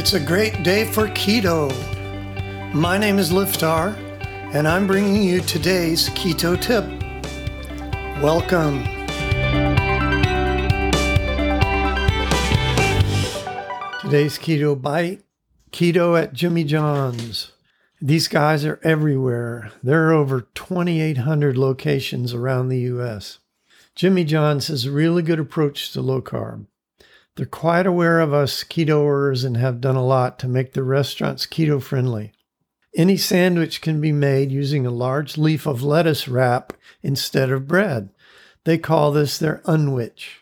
It's a great day for keto. My name is Liftar, and I'm bringing you today's keto tip. Welcome. Today's keto bite keto at Jimmy John's. These guys are everywhere. There are over 2,800 locations around the U.S. Jimmy John's has a really good approach to low carb. They're quite aware of us ketoers and have done a lot to make the restaurants keto friendly. Any sandwich can be made using a large leaf of lettuce wrap instead of bread. They call this their unwich.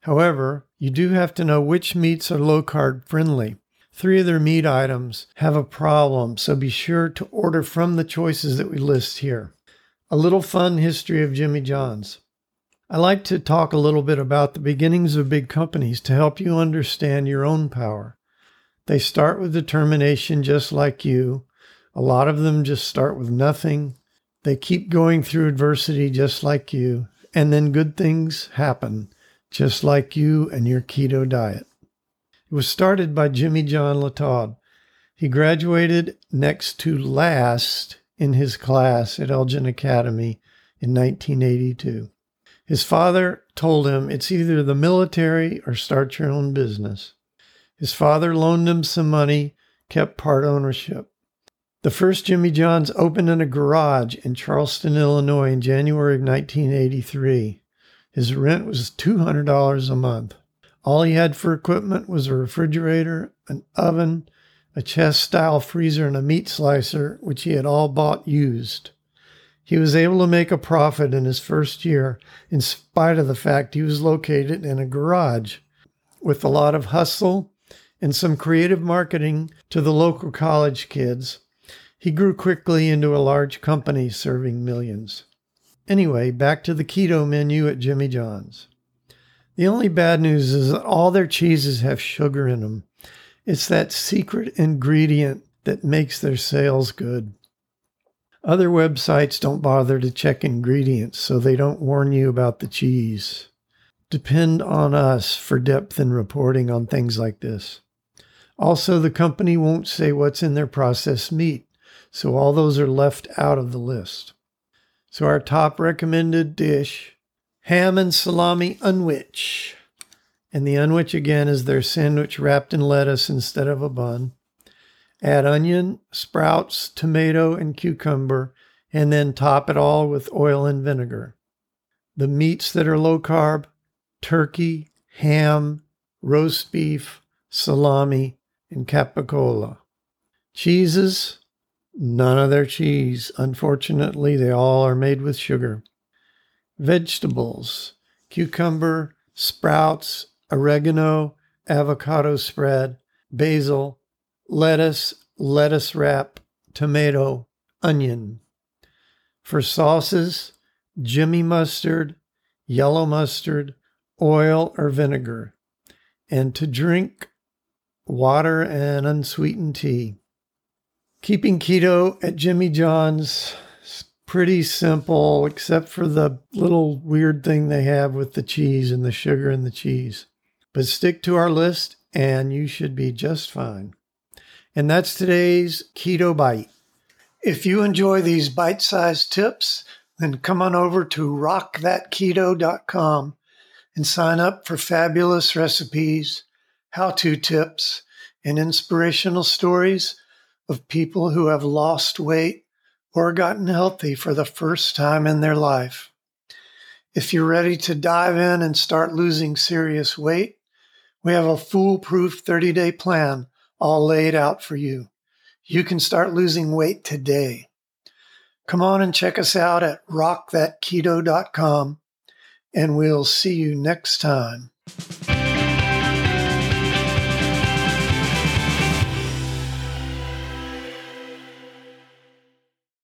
However, you do have to know which meats are low carb friendly. Three of their meat items have a problem, so be sure to order from the choices that we list here. A little fun history of Jimmy John's. I like to talk a little bit about the beginnings of big companies to help you understand your own power. They start with determination just like you. A lot of them just start with nothing. They keep going through adversity just like you. And then good things happen just like you and your keto diet. It was started by Jimmy John Liautaud. He graduated next to last in his class at Elgin Academy in 1982. His father told him it's either the military or start your own business. His father loaned him some money, kept part ownership. The first Jimmy John's opened in a garage in Charleston, Illinois in January of 1983. His rent was $200 a month. All he had for equipment was a refrigerator, an oven, a chest style freezer, and a meat slicer, which he had all bought used. He was able to make a profit in his first year, in spite of the fact he was located in a garage. With a lot of hustle and some creative marketing to the local college kids, he grew quickly into a large company serving millions. Anyway, back to the keto menu at Jimmy John's. The only bad news is that all their cheeses have sugar in them. It's that secret ingredient that makes their sales good. Other websites don't bother to check ingredients, so they don't warn you about the cheese. Depend on us for depth in reporting on things like this. Also, the company won't say what's in their processed meat, so all those are left out of the list. So, our top recommended dish ham and salami unwich. And the unwich again is their sandwich wrapped in lettuce instead of a bun. Add onion, sprouts, tomato, and cucumber, and then top it all with oil and vinegar. The meats that are low carb turkey, ham, roast beef, salami, and capicola. Cheeses, none of their cheese. Unfortunately, they all are made with sugar. Vegetables, cucumber, sprouts, oregano, avocado spread, basil, lettuce, lettuce wrap, tomato, onion. For sauces, Jimmy mustard, yellow mustard, oil or vinegar. And to drink, water and unsweetened tea. Keeping keto at Jimmy John's is pretty simple, except for the little weird thing they have with the cheese and the sugar and the cheese. But stick to our list and you should be just fine. And that's today's Keto Bite. If you enjoy these bite sized tips, then come on over to rockthatketo.com and sign up for fabulous recipes, how to tips, and inspirational stories of people who have lost weight or gotten healthy for the first time in their life. If you're ready to dive in and start losing serious weight, we have a foolproof 30 day plan all laid out for you. You can start losing weight today. Come on and check us out at rockthatketo.com, and we'll see you next time.